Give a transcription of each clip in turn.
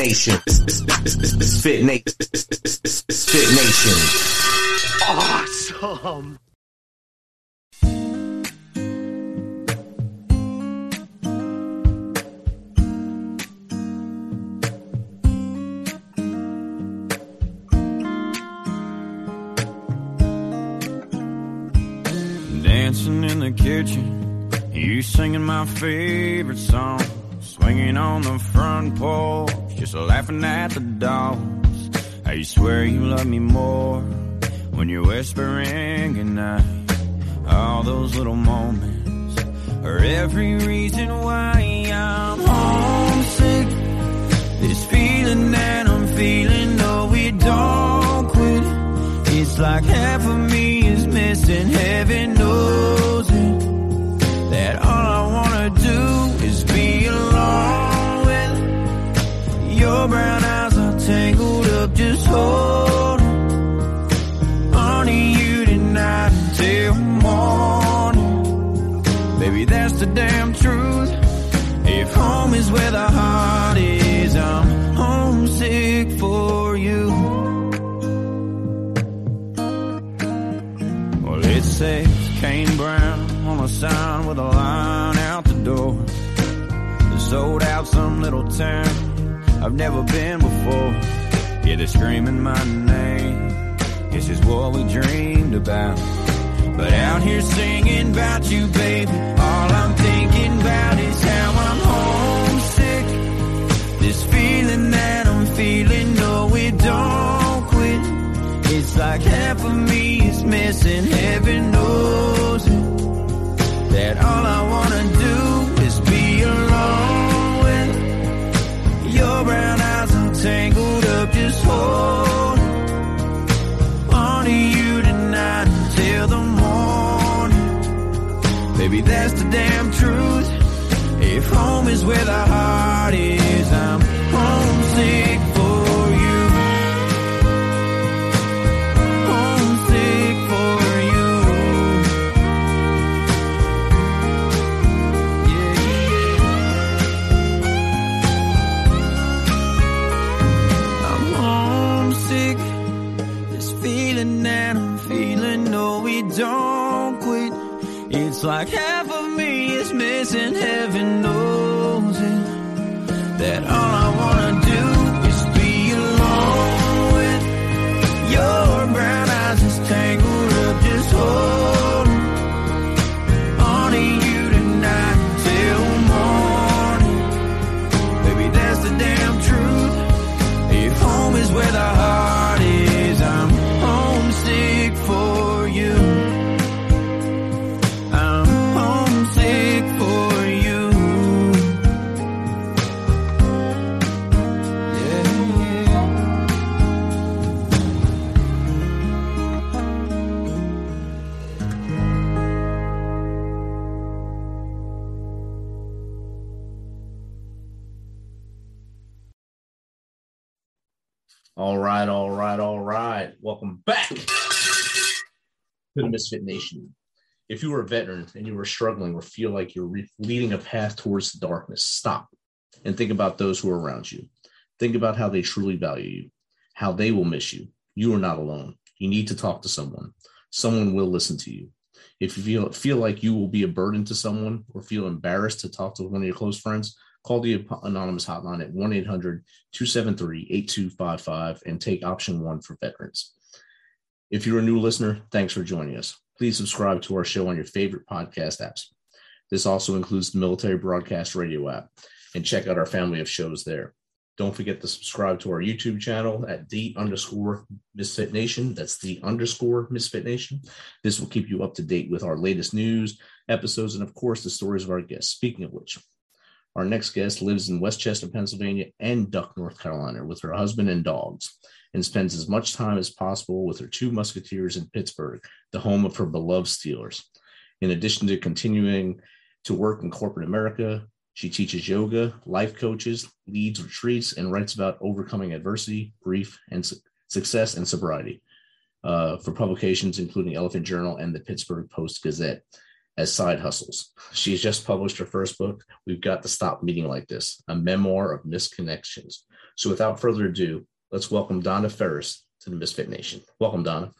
Nation. Misfit Nation. Misfit Nation. Awesome. Dancing in the kitchen, you singing my favorite song. Swinging on the front porch, just laughing at the dogs. How you swear you love me more when you're whispering goodnight. All those little moments are every reason why I'm homesick. This feeling that I'm feeling, no, it don't quit. It's like half of me is missing, heaven knows you tonight until morning. Baby, that's the damn truth. If home is where the heart is, I'm homesick for you. Well, it says Kane Brown on a sign with a line out the door. Sold out some little town I've never been before. Yeah, they're screaming my name. Guess it's what we dreamed about. But out here singing about you, baby, all I'm thinking about is how I'm homesick. This feeling that I'm feeling, no, it don't quit. It's like half of me is missing, heaven knows it. That all I wanna do is be alone with your brown tangled up, just hold on to you tonight until the morning. Baby, that's the damn truth. If home is where the like half of me is missing, heaven All right, all right, all right. Welcome back to the Misfit Nation. If you are a veteran and you are struggling or feel like you're re- leading a path towards the darkness, stop and think about those who are around you. Think about how they truly value you, how they will miss you. You are not alone. You need to talk to someone. Someone will listen to you. If you feel feel like you will be a burden to someone or feel embarrassed to talk to one of your close friends, call the anonymous hotline at 1-800-273-8255 and take option 1 for veterans. If you're a new listener, thanks for joining us. Please subscribe to our show on your favorite podcast apps. This also includes the Military Broadcast Radio app and check out our family of shows there. Don't forget to subscribe to our YouTube channel at the underscore Misfit Nation. That's the underscore Misfit Nation. This will keep you up to date with our latest news, episodes, and of course, the stories of our guests. Speaking of which, our next guest lives in West Chester, Pennsylvania, and Duck, North Carolina, with her husband and dogs, and spends as much time as possible with her two musketeers in Pittsburgh, the home of her beloved Steelers. In addition to continuing to work in corporate America, she teaches yoga, life coaches, leads retreats, and writes about overcoming adversity, grief, and su- success and sobriety uh, for publications including Elephant Journal and the Pittsburgh Post Gazette as side hustles. She has just published her first book, We've Got to Stop Meeting Like This, a memoir of missed connections. So without further ado, let's welcome Donna Ferris to the Misfit Nation. Welcome, Donna.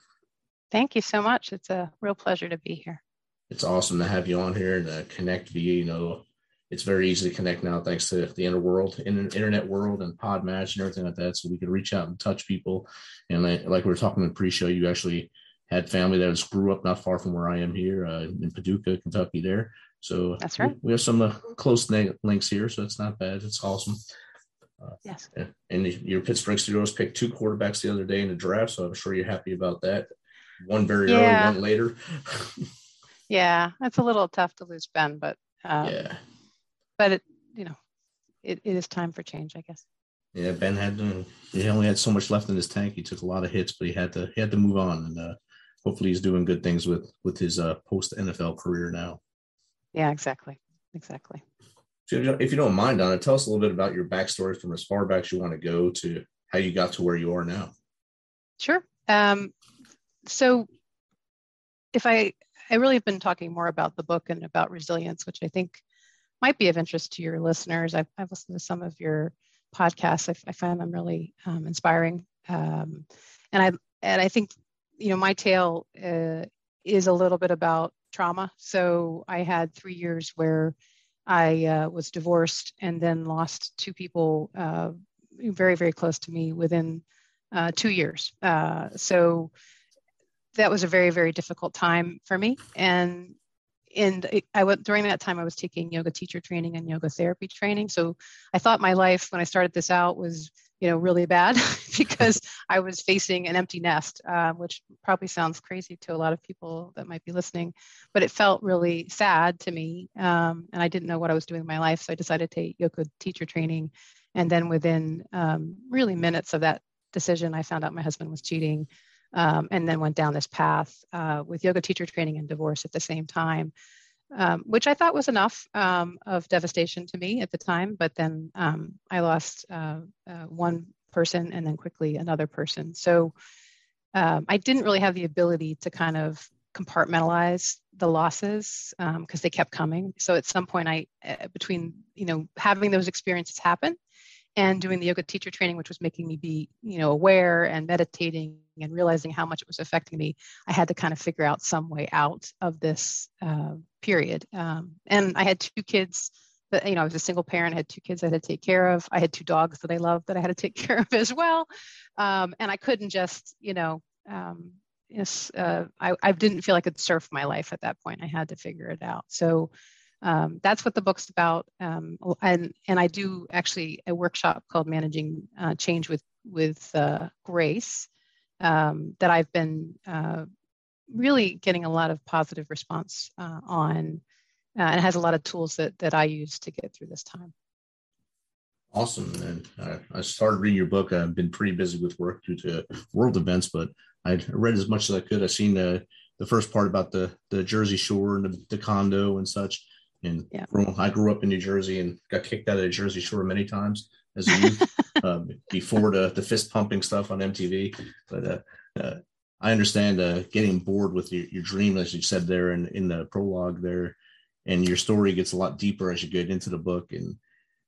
Thank you so much. It's a real pleasure to be here. It's awesome to have you on here and uh, connect via, you know, it's very easy to connect now thanks to the inner world, in internet world and Podmatch and everything like that. So we can reach out and touch people. And like, like we were talking in pre-show, you actually had family that was grew up not far from where I am here uh, in Paducah, Kentucky there. So that's right. We, we have some uh, close links here, so it's not bad. It's awesome. Uh, yes. And your Pittsburgh Steelers picked two quarterbacks the other day in the draft, so I'm sure you're happy about that. One very yeah. early, one later. yeah, that's a little tough to lose Ben, but um, yeah, but it, you know, it, it is time for change, I guess. Yeah, Ben had to, he only had so much left in his tank. He took a lot of hits, but he had to he had to move on, and uh, hopefully he's doing good things with with his uh, post NFL career now. Yeah, exactly, exactly. If you don't mind, Donna, tell us a little bit about your backstory from as far back as you want to go to how you got to where you are now. Sure. Um, so if I I really have been talking more about the book and about resilience, which I think might be of interest to your listeners. I've, I've listened to some of your podcasts. I, I find them really um, inspiring, um, and I and I think you know my tale uh, is a little bit about trauma. So I had three years where I uh, was divorced and then lost two people uh, very very close to me within uh, two years. Uh, so that was a very very difficult time for me and and I went during that time I was taking yoga teacher training and yoga therapy training. So I thought my life when I started this out was you know really bad because I was facing an empty nest, uh, which probably sounds crazy to a lot of people that might be listening, but it felt really sad to me, um, and I didn't know what I was doing in my life. So I decided to take yoga teacher training, and then within um, really minutes of that decision, I found out my husband was cheating um, and then went down this path uh, with yoga teacher training and divorce at the same time, um, which I thought was enough um, of devastation to me at the time. But then um, I lost uh, uh, one person and then quickly another person. So um, I didn't really have the ability to kind of compartmentalize the losses because um, they kept coming. So at some point, I uh, between you know having those experiences happen and doing the yoga teacher training, which was making me be, you know, aware and meditating and realizing how much it was affecting me, I had to kind of figure out some way out of this uh, period. Um, and I had two kids that, you know, I was a single parent, I had two kids I had to take care of. I had two dogs that I loved that I had to take care of as well. Um, and I couldn't just, you know, um, yes, uh, I, I didn't feel I could surf my life at that point. I had to figure it out. So um, that's what the book's about. Um, and and I do actually a workshop called Managing uh, Change with with uh, Grace um, that I've been uh, really getting a lot of positive response uh, on, uh, and has a lot of tools that that I use to get through this time. Awesome, and I, I started reading your book. I've been pretty busy with work due to world events, but I read as much as I could. I've seen the the first part about the the Jersey Shore and the, the condo and such and yeah. I grew up in New Jersey and got kicked out of the Jersey Shore many times as a youth uh, before the, the fist pumping stuff on MTV. But uh, uh, I understand uh, getting bored with your, your dream, as you said there in, in the prologue there, and your story gets a lot deeper as you get into the book, and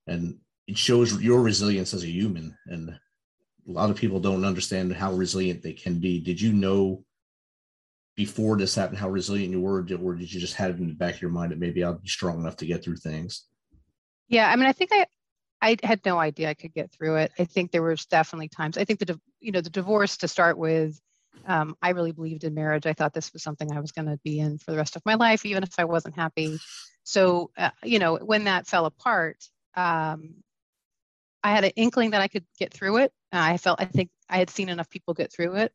and it shows your resilience as a human. And a lot of people don't understand how resilient they can be. Did you know before this happened how resilient you were, or did you just have it in the back of your mind that maybe I'll be strong enough to get through things? Yeah, I mean, I think I I had no idea I could get through it. I think there was definitely times. I think the you know the divorce to start with. Um, I really believed in marriage. I thought this was something I was going to be in for the rest of my life, even if I wasn't happy. So, uh, you know, when that fell apart, um, I had an inkling that I could get through it. I felt, I think I had seen enough people get through it.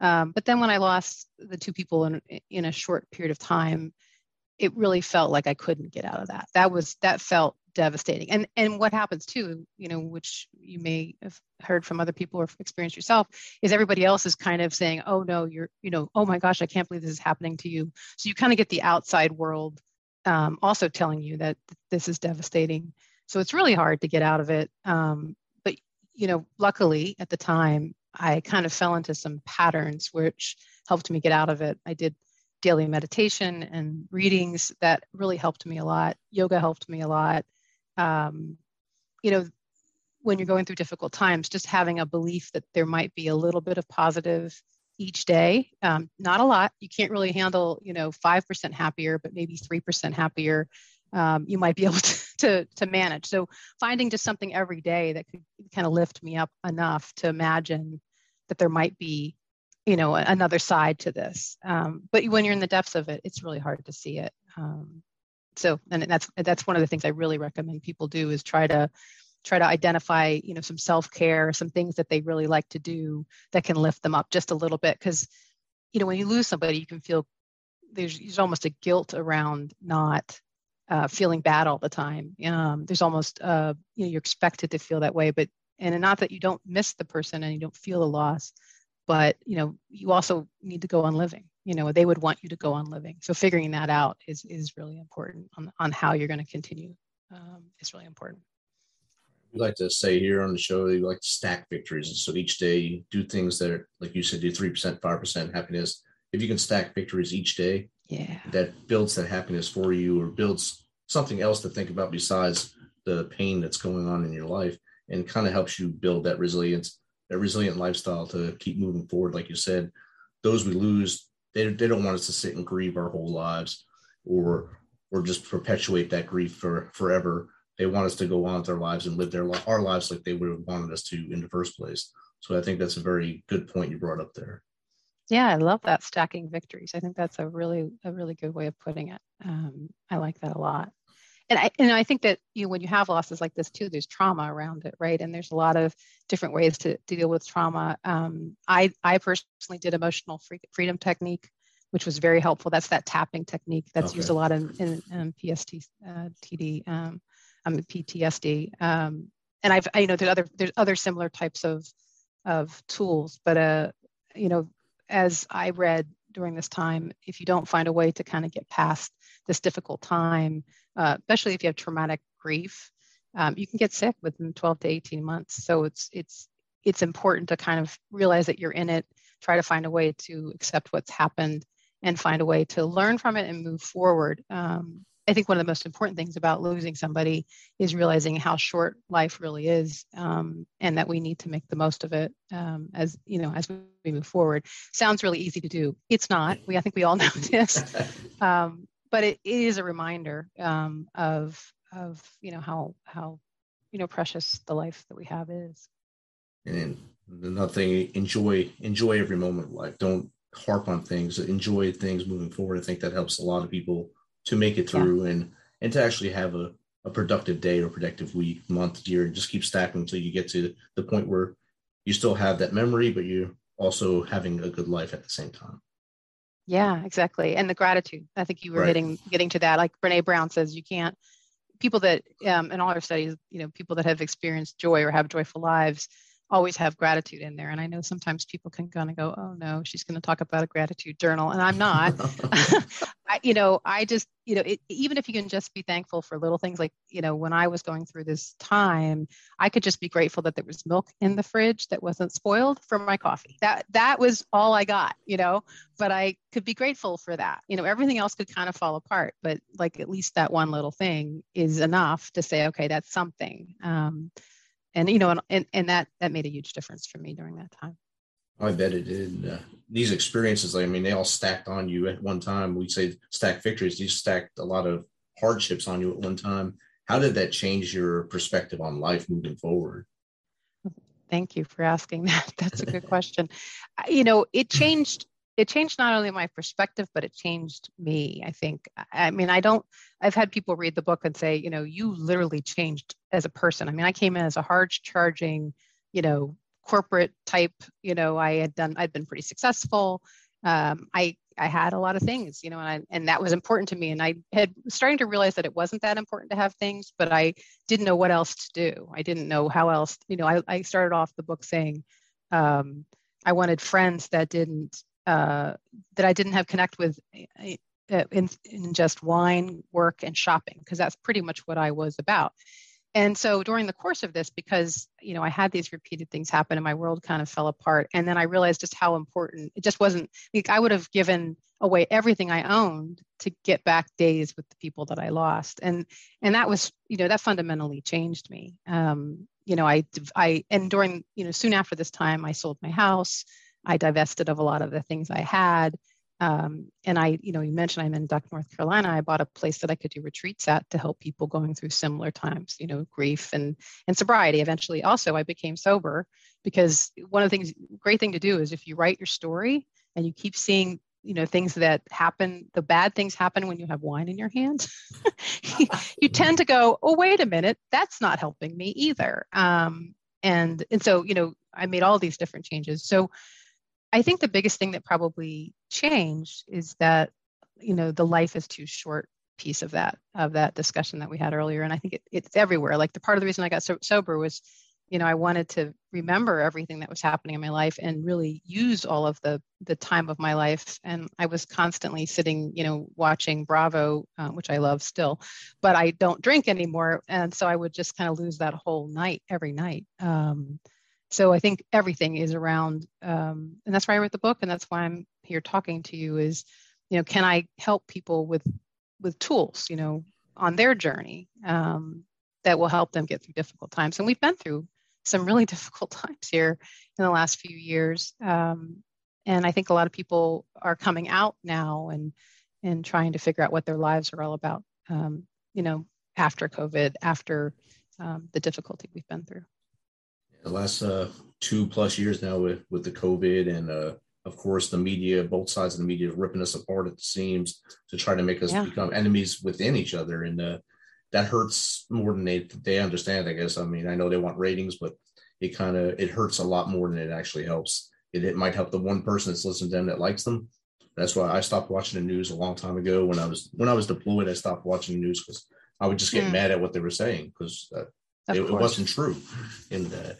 Um, but then when I lost the two people in, in a short period of time, it really felt like I couldn't get out of that. That was that felt devastating. And and what happens too, you know, which you may have heard from other people or experienced yourself, is everybody else is kind of saying, "Oh no, you're, you know, oh my gosh, I can't believe this is happening to you." So you kind of get the outside world um, also telling you that this is devastating. So it's really hard to get out of it. Um, but you know, luckily at the time, I kind of fell into some patterns which helped me get out of it. I did daily meditation and readings that really helped me a lot. Yoga helped me a lot. Um, you know, when you're going through difficult times, just having a belief that there might be a little bit of positive each day, um, not a lot. You can't really handle, you know, 5% happier, but maybe 3% happier. Um, you might be able to, to, to manage. So finding just something every day that could kind of lift me up enough to imagine that there might be, you know, another side to this. Um, but when you're in the depths of it, it's really hard to see it. Um, so, and that's that's one of the things I really recommend people do is try to try to identify you know some self-care some things that they really like to do that can lift them up just a little bit because you know when you lose somebody you can feel there's, there's almost a guilt around not uh, feeling bad all the time. Um, there's almost uh, you know you're expected to feel that way but and not that you don't miss the person and you don't feel the loss but you know you also need to go on living. You know they would want you to go on living. So figuring that out is is really important on, on how you're going to continue um, is really important. We like to say here on the show you like to stack victories. So each day you do things that are like you said do 3% 5% happiness if you can stack victories each day yeah that builds that happiness for you or builds something else to think about besides the pain that's going on in your life and kind of helps you build that resilience that resilient lifestyle to keep moving forward like you said those we lose they, they don't want us to sit and grieve our whole lives or or just perpetuate that grief for forever they want us to go on with their lives and live their our lives like they would have wanted us to in the first place. So I think that's a very good point you brought up there. Yeah, I love that stacking victories. I think that's a really a really good way of putting it. Um, I like that a lot. And I and I think that you know, when you have losses like this too, there's trauma around it, right? And there's a lot of different ways to, to deal with trauma. Um, I I personally did emotional free, freedom technique, which was very helpful. That's that tapping technique that's okay. used a lot in, in, in PST uh, TD. Um, um, PTSD. Um, and I've, I, you know, there's other, there's other similar types of, of tools, but, uh, you know, as I read during this time, if you don't find a way to kind of get past this difficult time, uh, especially if you have traumatic grief, um, you can get sick within 12 to 18 months. So it's, it's, it's important to kind of realize that you're in it, try to find a way to accept what's happened and find a way to learn from it and move forward. Um, I think one of the most important things about losing somebody is realizing how short life really is, um, and that we need to make the most of it um, as you know as we move forward. Sounds really easy to do. It's not. We I think we all know this, um, but it, it is a reminder um, of of you know how how you know precious the life that we have is. And another thing, enjoy enjoy every moment of life. Don't harp on things. Enjoy things moving forward. I think that helps a lot of people to make it through yeah. and and to actually have a, a productive day or productive week, month, year, and just keep stacking until you get to the point where you still have that memory, but you're also having a good life at the same time. Yeah, exactly. And the gratitude. I think you were right. getting getting to that. Like Brene Brown says, you can't people that um, in all our studies, you know, people that have experienced joy or have joyful lives always have gratitude in there. And I know sometimes people can kind of go, oh no, she's going to talk about a gratitude journal. And I'm not. I, you know, I just, you know, it, even if you can just be thankful for little things like, you know, when I was going through this time, I could just be grateful that there was milk in the fridge that wasn't spoiled from my coffee. That that was all I got, you know, but I could be grateful for that. You know, everything else could kind of fall apart, but like at least that one little thing is enough to say, okay, that's something. Um, and you know and, and, and that that made a huge difference for me during that time. I bet it did. Uh, these experiences i mean they all stacked on you at one time. We say stack victories you stacked a lot of hardships on you at one time. How did that change your perspective on life moving forward? Thank you for asking that. That's a good question. You know it changed it changed not only my perspective but it changed me i think. I mean i don't i've had people read the book and say you know you literally changed as a person. I mean i came in as a hard charging you know corporate type you know i had done i'd been pretty successful. Um, i i had a lot of things you know and, I, and that was important to me. And i had starting to realize that it wasn't that important to have things but i didn't know what else to do. I didn't know how else you know i, I started off the book saying um, i wanted friends that didn't uh, that I didn't have connect with uh, in, in just wine, work, and shopping, because that's pretty much what I was about. And so during the course of this, because you know I had these repeated things happen and my world kind of fell apart, and then I realized just how important it just wasn't. Like I would have given away everything I owned to get back days with the people that I lost, and and that was you know that fundamentally changed me. Um, you know, I, I, and during, you know, soon after this time, I sold my house. I divested of a lot of the things I had. Um, and I, you know, you mentioned I'm in Duck, North Carolina. I bought a place that I could do retreats at to help people going through similar times, you know, grief and and sobriety. Eventually, also I became sober because one of the things, great thing to do is if you write your story and you keep seeing, you know, things that happen, the bad things happen when you have wine in your hand. you tend to go, oh, wait a minute, that's not helping me either. Um, and and so, you know, I made all these different changes. So I think the biggest thing that probably changed is that you know the life is too short piece of that of that discussion that we had earlier. And i think it, it's everywhere. Like the part of the reason i got so sober was you know i wanted to remember everything that was happening in my life and really use all of the the time of my life. And i was constantly sitting you know watching bravo uh, which i love still but i don't drink anymore. And so i would just kind of lose that whole night every night. Um, so i think everything is around um, and that's why i wrote the book and that's why i'm here talking to you is you know can i help people with with tools you know on their journey um, that will help them get through difficult times? And we've been through some really difficult times here in the last few years um, and i think a lot of people are coming out now and and trying to figure out what their lives are all about um, you know after covid after um, the difficulty we've been through the last uh, two plus years now with with the COVID and uh, of course the media, both sides of the media ripping us apart at the seams to try to make us yeah. become enemies within each other, and uh, that hurts more than they they understand. I guess. I mean, I know they want ratings, but it kind of it hurts a lot more than it actually helps. It, it might help the one person that's listening to them that likes them. That's why I stopped watching the news a long time ago. When I was when I was deployed, I stopped watching the news because I would just get mm. mad at what they were saying because uh, it, it, wasn't true. And uh,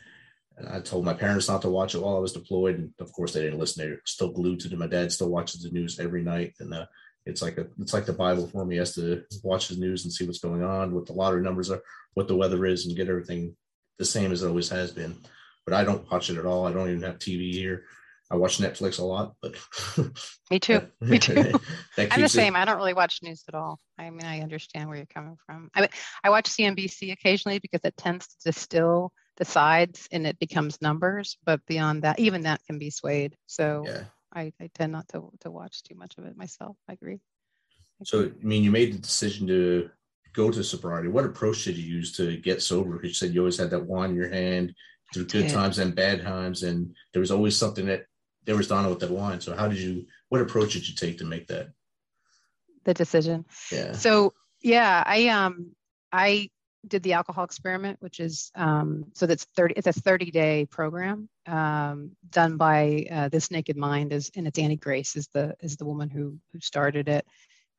and I told my parents not to watch it while I was deployed, and of course they didn't listen. They're still glued to it. My dad still watches the news every night, and uh, it's like a it's like the Bible for me. He has to watch the news and see what's going on, what the lottery numbers are, what the weather is, and get everything the same as it always has been. But I don't watch it at all. I don't even have TV here. I watch Netflix a lot, but me too. Me too. I'm the same. It. I don't really watch news at all. I mean, I understand where you're coming from. I mean, I watch CNBC occasionally because it tends to distill the sides and it becomes numbers. But beyond that, even that can be swayed. So yeah. I, I tend not to, to watch too much of it myself. I agree. So, I mean, you made the decision to go to sobriety. What approach did you use to get sober? Because you said you always had that wine in your hand through good times and bad times, and there was always something that there was done with that wine. So, how did you? What approach did you take to make that? The decision. Yeah. So, yeah, I um, I did the alcohol experiment, which is um, so that's 30, it's a 30 day program um, done by uh, this naked mind is, and it's Annie Grace is the, is the woman who, who started it.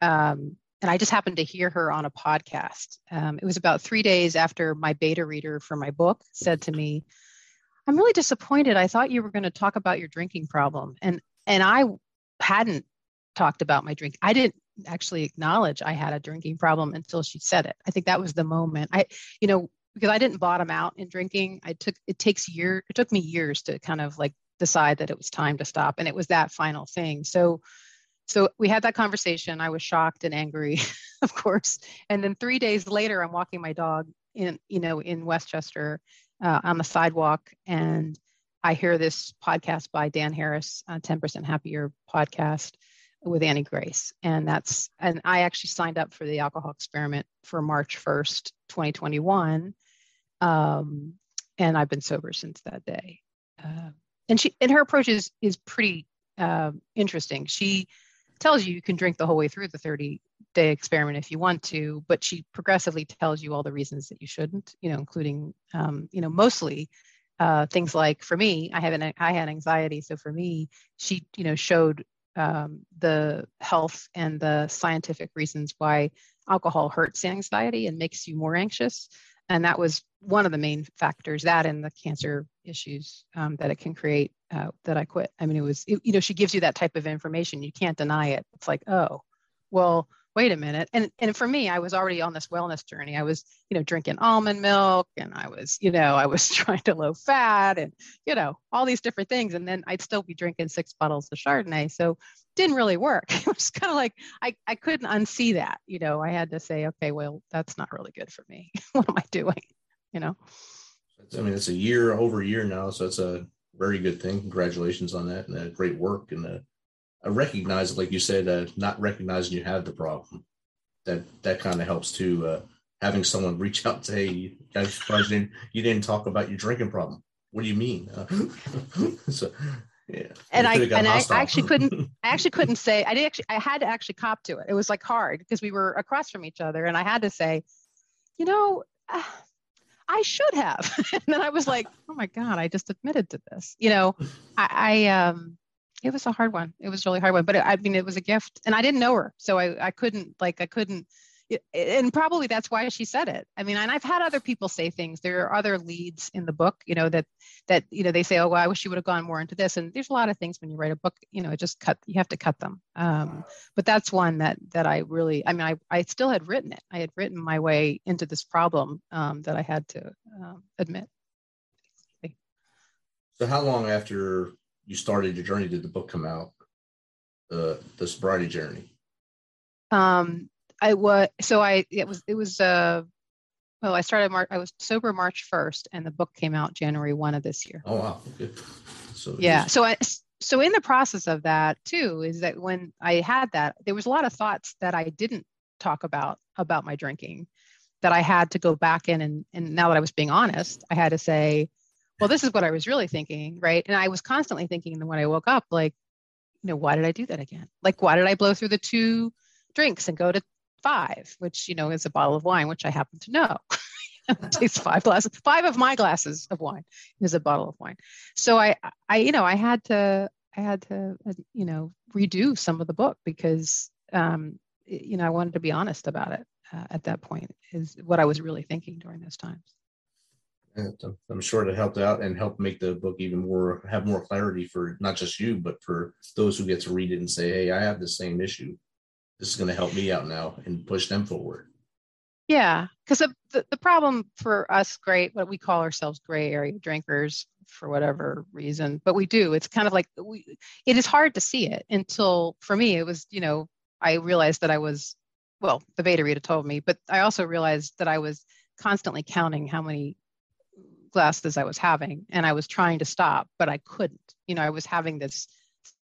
Um, and I just happened to hear her on a podcast. Um, it was about three days after my beta reader for my book said to me, I'm really disappointed. I thought you were going to talk about your drinking problem. And, and I hadn't talked about my drink. I didn't actually acknowledge I had a drinking problem until she said it. I think that was the moment. I, you know, because I didn't bottom out in drinking. I took it takes year. It took me years to kind of like decide that it was time to stop, and it was that final thing. So, so we had that conversation. I was shocked and angry, of course. And then three days later, I'm walking my dog in, you know, in West Chester uh, on the sidewalk, and I hear this podcast by Dan Harris, uh, 10% Happier podcast with Annie Grace. And that's, and I actually signed up for the alcohol experiment for March 1st, 2021. Um, and I've been sober since that day. Uh, and she, and her approach is, is pretty uh, interesting. She tells you you can drink the whole way through the 30 day experiment if you want to, but she progressively tells you all the reasons that you shouldn't, you know, including, um, you know, mostly uh, things like for me, I have an I had anxiety, so for me, she you know showed um, the health and the scientific reasons why alcohol hurts anxiety and makes you more anxious. And that was one of the main factors, that and the cancer issues um, that it can create uh, that I quit. I mean, it was, it, you know, she gives you that type of information. You can't deny it. It's like, oh, well, wait a minute. And and for me, I was already on this wellness journey. I was, you know, drinking almond milk and I was, you know, I was trying to low fat and, you know, all these different things. And then I'd still be drinking six bottles of Chardonnay. So didn't really work. It was kind of like I, I couldn't unsee that. You know, I had to say, okay, well, that's not really good for me. what am I doing? You know? I mean, it's a year over a year now, so it's a very good thing. Congratulations on that, and uh, great work. And Recognize, like you said, uh, not recognizing you have the problem. That that kind of helps too. Uh, having someone reach out to, "Hey, I'm surprised you didn't, you didn't talk about your drinking problem." What do you mean? Uh, so, yeah. and I and hostile. I actually couldn't I actually couldn't say I did actually I had to actually cop to it. It was like hard because we were across from each other, and I had to say, you know, uh, I should have. and then I was like, oh my god, I just admitted to this. You know, I, I um, it was a hard one. It was really hard one, but it, I mean, it was a gift, and I didn't know her, so I I couldn't like I couldn't. And probably that's why she said it. I mean, and I've had other people say things. There are other leads in the book, you know, that that you know they say oh well i wish you would have gone more into this and there's a lot of things when you write a book you know it just cut you have to cut them um, but that's one that that i really i mean i, I still had written it i had written my way into this problem um, that i had to um, admit So, how long after you started your journey did the book come out? The the sobriety journey. um, i was so i it was it was uh well i started march i was sober march 1st and the book came out january 1 of this year Oh wow. Okay. So yeah so i so in the process of that too is that when i had that there was a lot of thoughts that i didn't talk about about my drinking that i had to go back in and and now that i was being honest i had to say well this is what i was really thinking right? And i was constantly thinking when i woke up like you know why did i do that again? Like why did i blow through the two drinks and go to five which you know is a bottle of wine which i happen to know. It takes five glasses five of my glasses of wine is a bottle of wine. So i i you know i had to i had to uh, you know redo some of the book because um you know i wanted to be honest about it uh, at that point is what i was really thinking during those times I'm- sure it helped out and helped make the book even more have more clarity for not just you, but for those who get to read it and say, "Hey, I have the same issue. This is going to help me out now and push them forward." Yeah, because the, the, the problem for us, great, what we call ourselves gray area drinkers for whatever reason, but we do. It's kind of like we, it is hard to see it until for me, it was, you know, I realized that I was, well, the beta reader told me, but I also realized that I was constantly counting how many glasses I was having and I was trying to stop, but I couldn't. You know, I was having this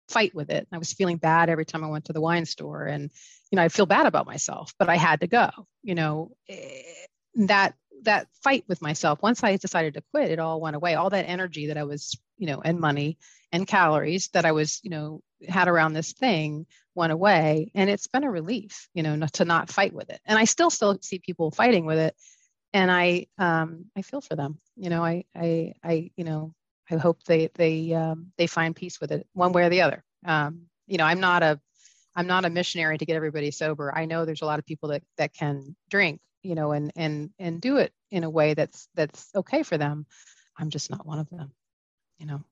fight with it. I was feeling bad every time I went to the wine store and you know, I feel bad about myself, but I had to go. You know, eh, that that fight with myself. Once I decided to quit, it all went away. All that energy that I was, you know, and money and calories that I was, you know, had around this thing went away, and it's been a relief, you know, not to not fight with it. And I still still see people fighting with it, and I um, I feel for them. You know, I I I you know I hope they they um, they find peace with it one way or the other. Um, you know, I'm not a I'm not a missionary to get everybody sober. I know there's a lot of people that that can drink, you know, and and and do it in a way that's that's okay for them. I'm just not one of them, you know.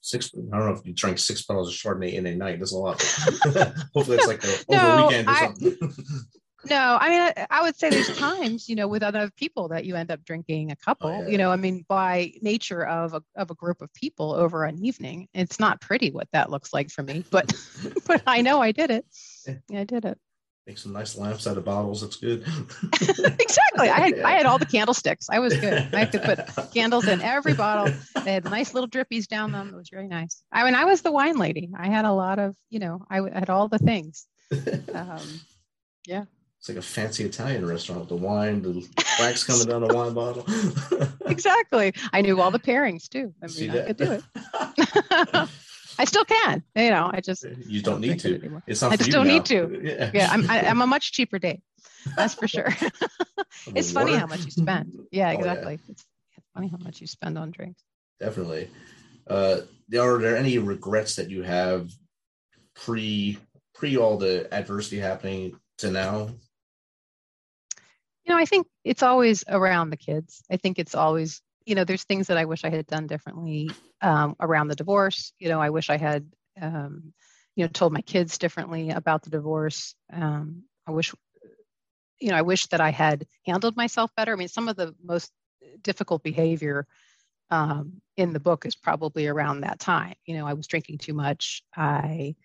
Six. I don't know if you drank six bottles of Chardonnay in a night. That's a lot. Hopefully, it's like a, over No, a weekend or I- something. No, I mean, I, I would say there's times, you know, with other people that you end up drinking a couple. yeah. You know, I mean, by nature of a of a group of people over an evening, it's not pretty what that looks like for me. But but I know I did it. Yeah. I did it. Make some nice lamps out of bottles. That's good. exactly. I had I had all the candlesticks. I was good. I could put candles in every bottle. They had nice little drippies down them. It was very nice. I mean, I was the wine lady. I had a lot of, you know, I had all the things. Um, It's like a fancy Italian restaurant with the wine, the wax coming down the wine bottle. exactly. I knew all the pairings too. I See mean, I could do it. I still can. You know, I just you don't need drink it to. anymore. It's not I just don't now. need to. Yeah. Yeah, I'm I, I'm a much cheaper date. That's for sure. it's funny how much you spend. Yeah, Oh, yeah. exactly. It's, it's funny how much you spend on drinks. Definitely. Uh, are there any regrets that you have pre pre all the adversity happening to now? You know i think it's always around the kids. I think it's always you know there's things that i wish i had done differently um, around the divorce. You know i wish i had um, you know told my kids differently about the divorce. Um, i wish you know i wish that i had handled myself better. I mean some of the most difficult behavior um, in the book is probably around that time. You know i was drinking too much. I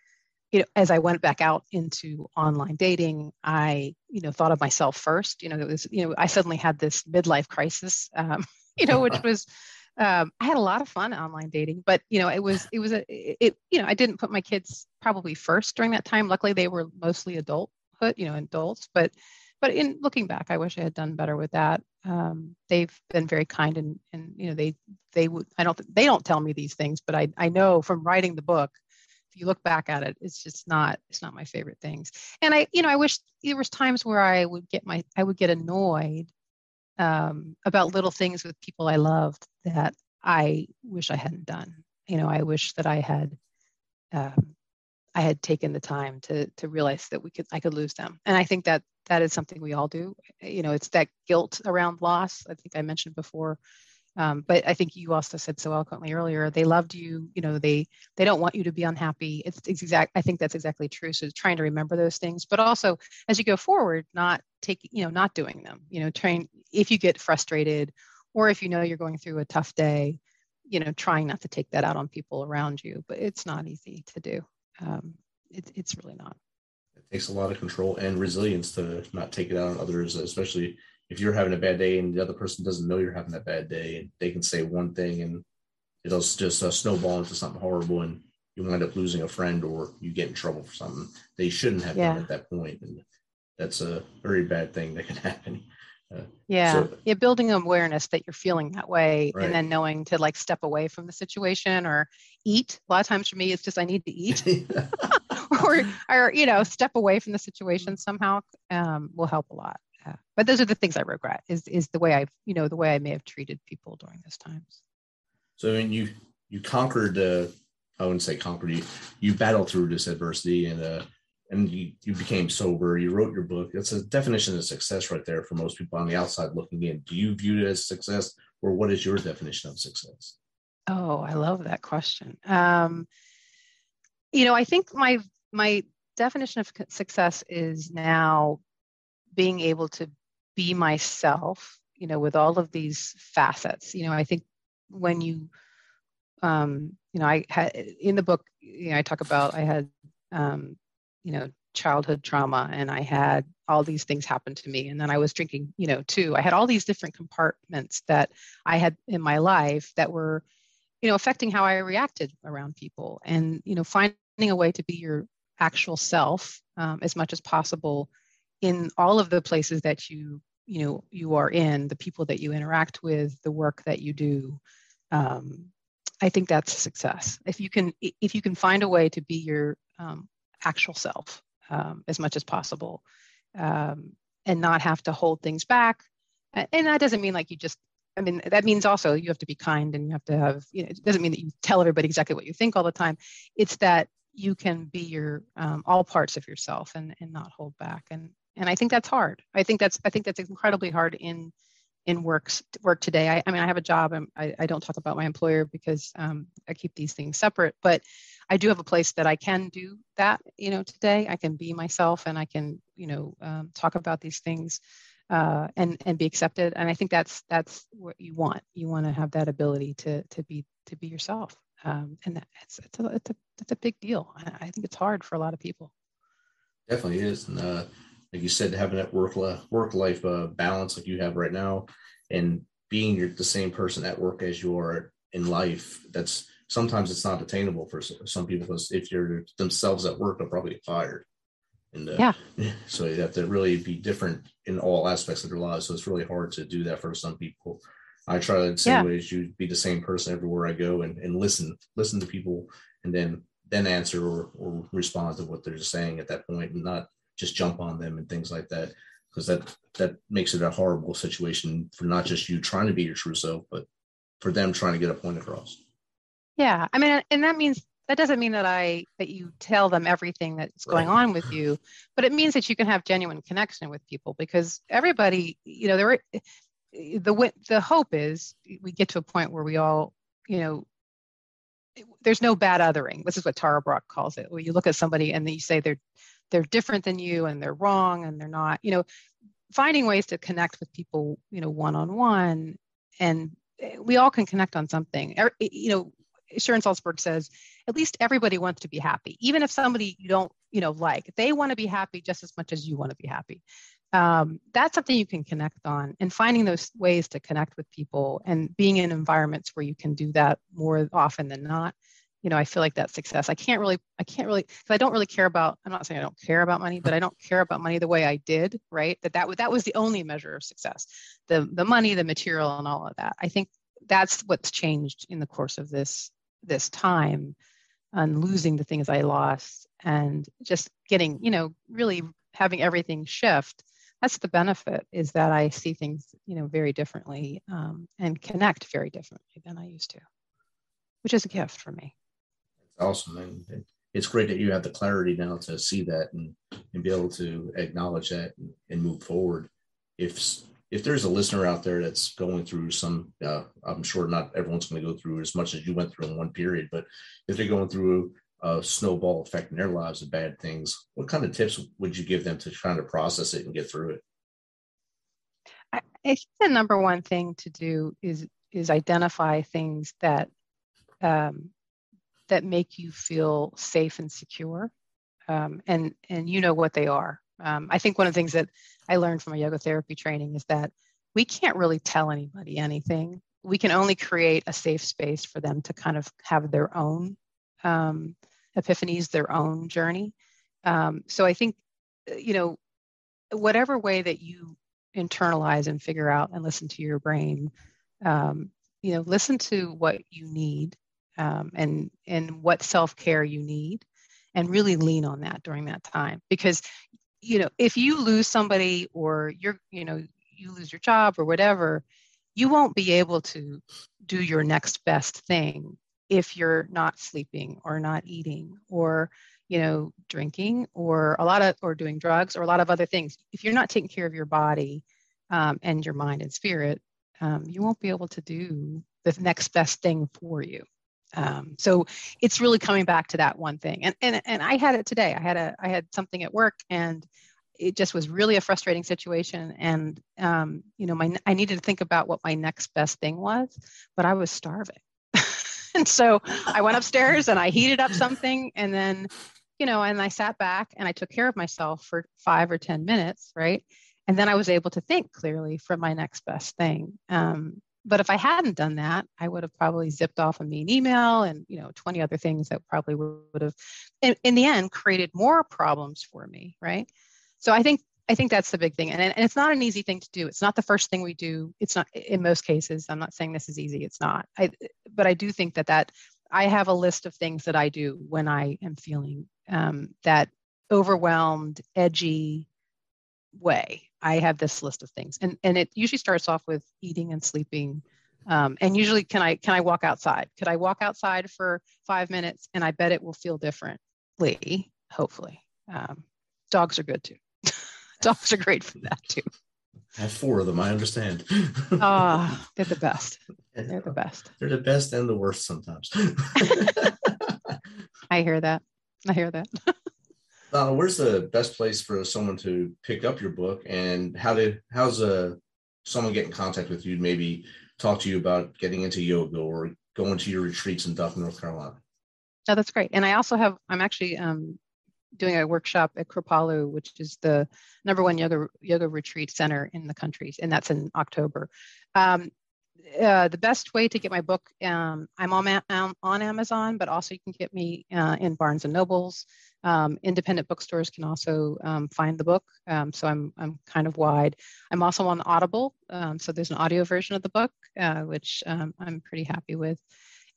you know, as I went back out into online dating, I, you know, thought of myself first. You know, it was, you know, I suddenly had this midlife crisis, um, you know, which was, um, I had a lot of fun online dating, but you know, it was, it was a, it, you know, I didn't put my kids probably first during that time. Luckily, they were mostly adulthood, you know, adults. But, but in looking back, I wish I had done better with that. Um, they've been very kind and, and you know, they, they would, I don't, they don't tell me these things, but I, I know from writing the book you look back at it, it's just not it's not my favorite things. And I, you know, I wish there was times where I would get my I would get annoyed um, about little things with people I loved that I wish I hadn't done. You know, I wish that I had um, I had taken the time to to realize that we could I could lose them. And I think that that is something we all do. You know, it's that guilt around loss. I think I mentioned before. Um, but I think you also said so eloquently earlier. They loved you. You know, they they don't want you to be unhappy. It's, it's exact. I think that's exactly true. So trying to remember those things, but also as you go forward, not taking, you know, not doing them. You know, trying if you get frustrated, or if you know you're going through a tough day, you know, trying not to take that out on people around you. But it's not easy to do. Um, it, it's really not. It takes a lot of control and resilience to not take it out on others, especially if you're having a bad day and the other person doesn't know you're having a bad day and they can say one thing and it'll just uh, snowball into something horrible and you wind up losing a friend or you get in trouble for something they shouldn't have yeah. done at that point. point and that's a very bad thing that can happen uh, yeah so, yeah building awareness that you're feeling that way right. and then knowing to like step away from the situation or eat a lot of times for me it's just i need to eat or or you know step away from the situation somehow um, will help a lot yeah. but those are the things i regret is is the way i've you know the way i may have treated people during those times. So when you you conquered uh i wouldn't say conquered you you battled through this adversity and uh and you, you became sober. You wrote your book. That's a definition of success right there for most people on the outside looking in. Do you view it as success or what is your definition of success? Oh i love that question. Um you know i think my my definition of success is now being able to be myself, you know, with all of these facets. You know, I think when you, um, you know, I had in the book, you know, I talk about I had, um, you know, childhood trauma and I had all these things happen to me. And then I was drinking, you know, too. I had all these different compartments that I had in my life that were, you know, affecting how I reacted around people. And, you know, finding a way to be your actual self um, as much as possible in all of the places that you you know you are in the people that you interact with the work that you do um, i think that's success. If you can if you can find a way to be your um, actual self um, as much as possible um, and not have to hold things back and that doesn't mean like you just i mean that means also you have to be kind and you have to have you know it doesn't mean that you tell everybody exactly what you think all the time. It's that you can be your um, all parts of yourself and and not hold back. And and i think that's hard. I think that's i think that's incredibly hard in in works work today. I, I mean i have a job. I, I don't talk about my employer because um, i keep these things separate but i do have a place that i can do that you know today. I can be myself and i can you know um, talk about these things uh, and and be accepted. And i think that's that's what you want. You want to have that ability to to be to be yourself. Um, and that's it's a, it's a it's a big deal. I, I think it's hard for a lot of people. Definitely is. And uh like you said, having that work work life uh, balance like you have right now, and being your, the same person at work as you are in life. That's sometimes it's not attainable for some people because if you're themselves at work, they'll probably get fired. And uh, yeah, so you have to really be different in all aspects of their lives. So it's really hard to do that for some people. I try to same yeah. ways you be the same person everywhere I go and, and listen, listen to people and then then answer or, or respond to what they're saying at that point and not just jump on them and things like that because that that makes it a horrible situation for not just you trying to be your true self but for them trying to get a point across yeah i mean and that means that doesn't mean that i that you tell them everything that's going right. on with you but it means that you can have genuine connection with people because everybody you know there the the hope is we get to a point where we all you know there's no bad othering this is what Tara Brach calls it where you look at somebody and then you say they're they're different than you and they're wrong and they're not you know finding ways to connect with people you know one on one and eh, we all can connect on something you know Sharon Salzberg says, at least everybody wants to be happy, even if somebody you don't, you know, like, they want to be happy just as much as you want to be happy. Um, that's something you can connect on, and finding those ways to connect with people and being in environments where you can do that more often than not. You know, I feel like that success. I can't really, I can't really, because I don't really care about. I'm not saying I don't care about money, but I don't care about money the way I did. Right? That that that was the only measure of success. The the money, the material, and all of that. I think that's what's changed in the course of this this time and losing the things I lost and just getting, you know, really having everything shift. That's the benefit is that I see things, you know, very differently um, and connect very differently than I used to, which is a gift for me. Awesome. And it's great that you have the clarity now to see that and, and be able to acknowledge that and, and move forward. If if there's a listener out there that's going through some, uh, I'm sure not everyone's going to go through as much as you went through in one period, but if they're going through a snowball effect in their lives of bad things, what kind of tips would you give them to try to process it and get through it? I, I think the number one thing to do is is identify things that um, that make you feel safe and secure, um, and and you know what they are. Um, I think one of the things that I learned from a yoga therapy training is that we can't really tell anybody anything. We can only create a safe space for them to kind of have their own um, epiphanies, their own journey. Um, so I think, you know, whatever way that you internalize and figure out and listen to your brain, um, you know, listen to what you need um, and and what self care you need, and really lean on that during that time. Because you know if you lose somebody or you're you know you lose your job or whatever you won't be able to do your next best thing if you're not sleeping or not eating or you know drinking or a lot of or doing drugs or a lot of other things. If you're not taking care of your body um, and your mind and spirit um, you won't be able to do the next best thing for you um, so it's really coming back to that one thing and, and and i had it today. I had a i had something at work and it just was really a frustrating situation and um, you know my i needed to think about what my next best thing was but i was starving. And so i went upstairs and i heated up something and then you know and i sat back and i took care of myself for five or ten minutes right? And then i was able to think clearly for my next best thing. Um, but if I hadn't done that, I would have probably zipped off a mean email and you know 20 other things that probably would have, in, in the end, created more problems for me, right? So I think I think that's the big thing, and and it's not an easy thing to do. It's not the first thing we do. It's not in most cases. I'm not saying this is easy. It's not. I, but I do think that that I have a list of things that I do when I am feeling um, that overwhelmed, edgy way I have this list of things, and and it usually starts off with eating and sleeping, um, and usually can I can I walk outside? Could I walk outside for five minutes? And I bet it will feel differently. Hopefully, um, dogs are good too. dogs are great for that too. I have four of them. I understand. Ah, oh, they're the best. They're the best. They're the best and the worst sometimes. I hear that. I hear that. Donna, where's the best place for someone to pick up your book, and how did how's uh, someone get in contact with you? Maybe talk to you about getting into yoga or going to your retreats in Duck, North Carolina. Oh, that's great. And I also have I'm actually um, doing a workshop at Kripalu, which is the number one yoga yoga retreat center in the country, and that's in October. Um, uh, the best way to get my book, um, I'm on, on Amazon, but also you can get me uh, in Barnes and Nobles. Um, independent bookstores can also um, find the book, um, so I'm I'm kind of wide. I'm also on Audible, um, so there's an audio version of the book, uh, which um, I'm pretty happy with.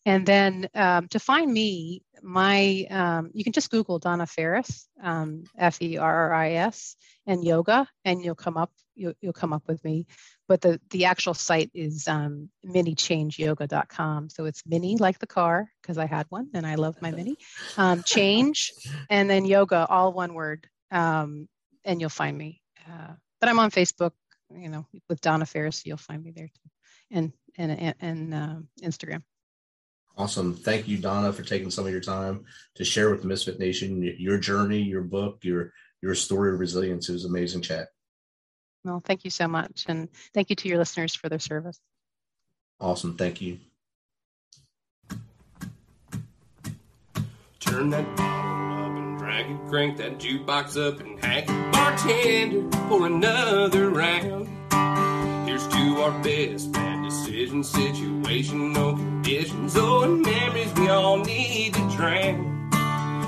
And then um, to find me, my um, you can just Google Donna Ferris, um, F E R R I S, and yoga, and you'll come up you'll, you'll come up with me. But the the actual site is um, minichangeyoga.com. So it's mini like the car because I had one and I love my mini. Um, change and then yoga, all one word, um, and you'll find me. Uh, but I'm on Facebook, you know, with Donna Ferris. You'll find me there too, and and and, and uh, Instagram. Awesome. Thank you, Donna, for taking some of your time to share with the Misfit Nation your journey, your book, your your story of resilience. It was amazing chat. Well, thank you so much. And thank you to your listeners for their service. Awesome. Thank you. Turn that bottle up and drag it, crank that jukebox up and hack it. Bartender, pour another round. Here's to our best bad decisions, situational conditions, oh, and memories we all need to drown.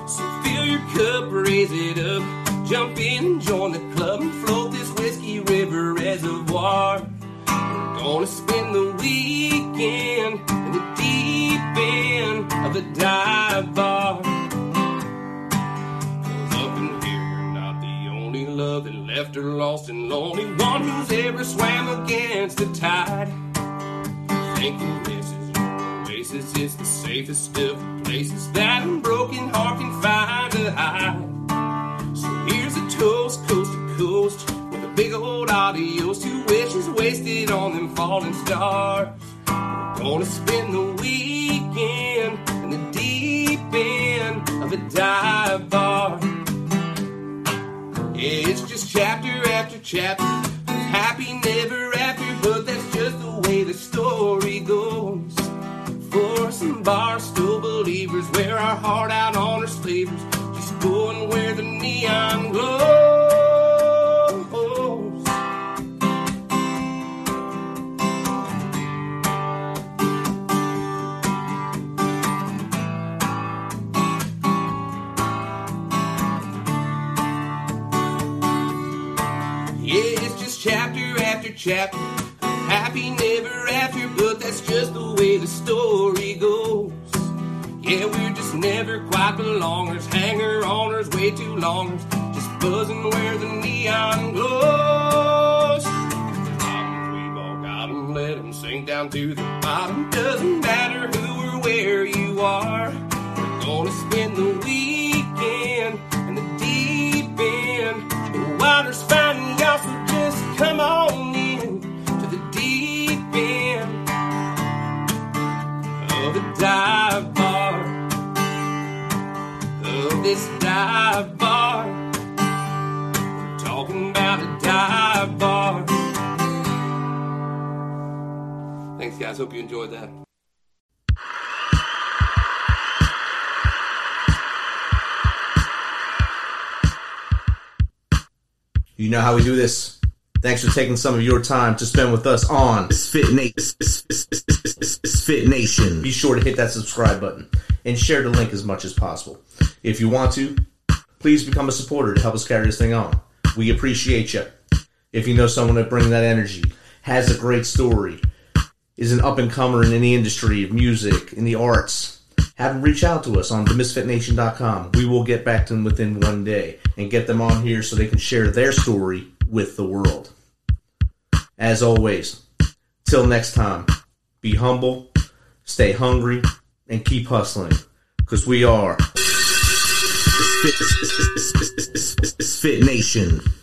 So fill your cup, raise it up, jump in join the club and float this whiskey river reservoir. We're gonna spend the weekend in the deep end of the dive bar. up in here, you're not the only love that left her lost and lonely. One who's ever swam against the tide. Thinking this is oasis, it's the safest of the places that a broken heart can find a hide. So here's a toast, coast to coast, with a big old adios to wishes wasted on them falling stars. We're gonna spend the weekend in the deep end of a dive bar. Yeah, it's just chapter after chapter, happy never Some barstool believers, wear our heart out on our sleeves, just going where the neon never quite belongers, hanger oners, way too longers, just buzzing where the neon glows. Problems, we've all got 'em, let 'em sink down to the bottom. Doesn't matter who or where you are. We're gonna spend the weekend in the deep end. The water's finding y'all, so just come on in to the deep end of the dive this dive bar. We're talking about a dive bar. Thanks, guys. Hope you enjoyed that. You know how we do this. Thanks for taking some of your time to spend with us on Misfit Nation. Misfit Nation. Be sure to hit that subscribe button and share the link as much as possible. If you want to, please become a supporter to help us carry this thing on. We appreciate you. If you know someone that brings that energy, has a great story, is an up and comer in any industry of music, in the arts, have them reach out to us on themisfitnation.com. We will get back to them within one day and get them on here so they can share their story with the world. As always, till next time, be humble, stay hungry, and keep hustling. Because we are Misfit Nation.